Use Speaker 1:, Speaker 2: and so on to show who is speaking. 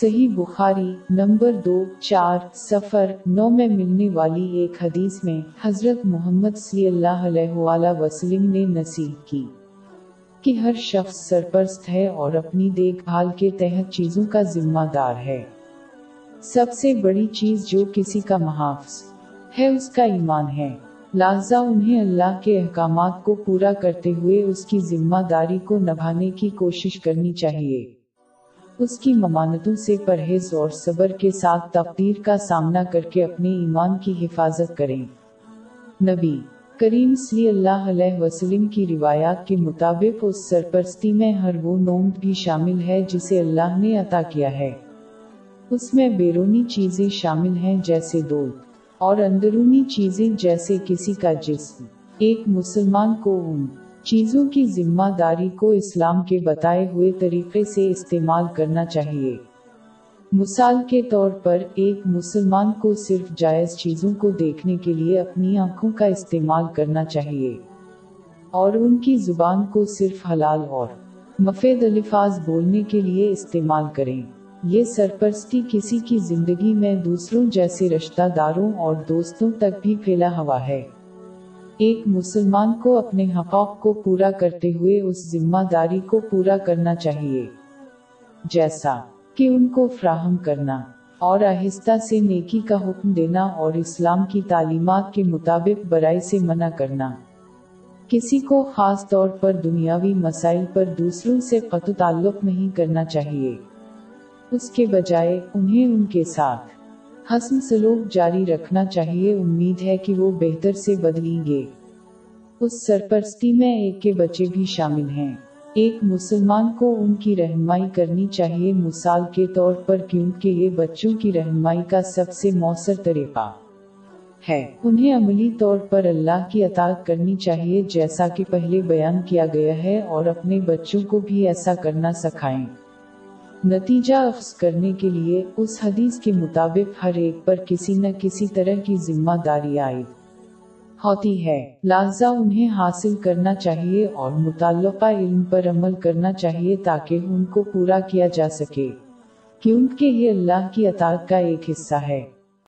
Speaker 1: صحیح بخاری نمبر دو، چار سفر نو میں ملنے والی ایک حدیث میں حضرت محمد صلی اللہ علیہ وآلہ وسلم نے نصیحت کی کہ ہر شخص سرپرست ہے اور اپنی دیکھ بھال کے تحت چیزوں کا ذمہ دار ہے۔ سب سے بڑی چیز جو کسی کا محافظ ہے، اس کا ایمان ہے۔ لہذا انہیں اللہ کے احکامات کو پورا کرتے ہوئے اس کی ذمہ داری کو نبھانے کی کوشش کرنی چاہیے۔ اس کی ممانتوں سے پرہیز اور صبر کے ساتھ تقدیر کا سامنا کر کے اپنے ایمان کی حفاظت کریں۔ نبی کریم صلی اللہ علیہ وسلم کی روایات کے مطابق اس سرپرستی میں ہر وہ نومت بھی شامل ہے جسے اللہ نے عطا کیا ہے۔ اس میں بیرونی چیزیں شامل ہیں جیسے دول اور اندرونی چیزیں جیسے کسی کا جسم۔ ایک مسلمان کو ان چیزوں کی ذمہ داری کو اسلام کے بتائے ہوئے طریقے سے استعمال کرنا چاہیے۔ مثال کے طور پر، ایک مسلمان کو صرف جائز چیزوں کو دیکھنے کے لیے اپنی آنکھوں کا استعمال کرنا چاہیے، اور ان کی زبان کو صرف حلال اور مفید الفاظ بولنے کے لیے استعمال کریں۔ یہ سرپرستی کسی کی زندگی میں دوسروں جیسے رشتہ داروں اور دوستوں تک بھی پھیلا ہوا ہے۔ ایک مسلمان کو اپنے حقوق کو پورا کرتے ہوئے اس ذمہ داری کو پورا کرنا چاہیے۔ جیسا کہ ان کو فراہم کرنا اور آہستہ سے نیکی کا حکم دینا اور اسلام کی تعلیمات کے مطابق برائی سے منع کرنا۔ کسی کو خاص طور پر دنیاوی مسائل پر دوسروں سے قطع تعلق نہیں کرنا چاہیے۔ اس کے بجائے انہیں ان کے ساتھ حسن سلوک جاری رکھنا چاہیے۔ امید ہے کہ وہ بہتر سے بدلیں گے۔ اس سرپرستی میں ایک کے بچے بھی شامل ہیں۔ ایک مسلمان کو ان کی رہنمائی کرنی چاہیے۔ مثال کے طور پر کیونکہ یہ بچوں کی رہنمائی کا سب سے مؤثر طریقہ ہے۔ انہیں عملی طور پر اللہ کی اطاعت کرنی چاہیے، جیسا کہ پہلے بیان کیا گیا ہے، اور اپنے بچوں کو بھی ایسا کرنا سکھائیں۔ نتیجہ اخذ کرنے کے لیے اس حدیث کے مطابق ہر ایک پر کسی نہ کسی طرح کی ذمہ داری آئی ہوتی ہے۔ لہذا انہیں حاصل کرنا چاہیے اور متعلقہ علم پر عمل کرنا چاہیے تاکہ ان کو پورا کیا جا سکے۔ کیونکہ یہ اللہ کی اطاعت کا ایک حصہ ہے۔